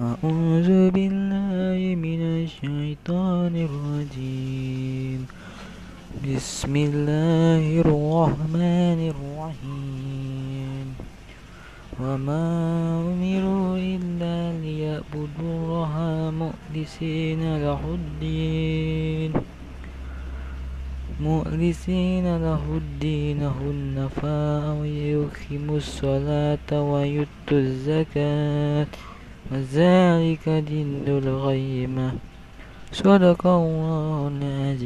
أعوذ بالله من الشيطان الرجيم. بسم الله الرحمن الرحيم. وما أمروا إلا ليعبدوا الله مخلصين له الدين. مخلصين له الدين حنفاء ويقيموا الصلاة ويؤتوا الزكاة. وذلك دين القيمة صدق الله العظيم.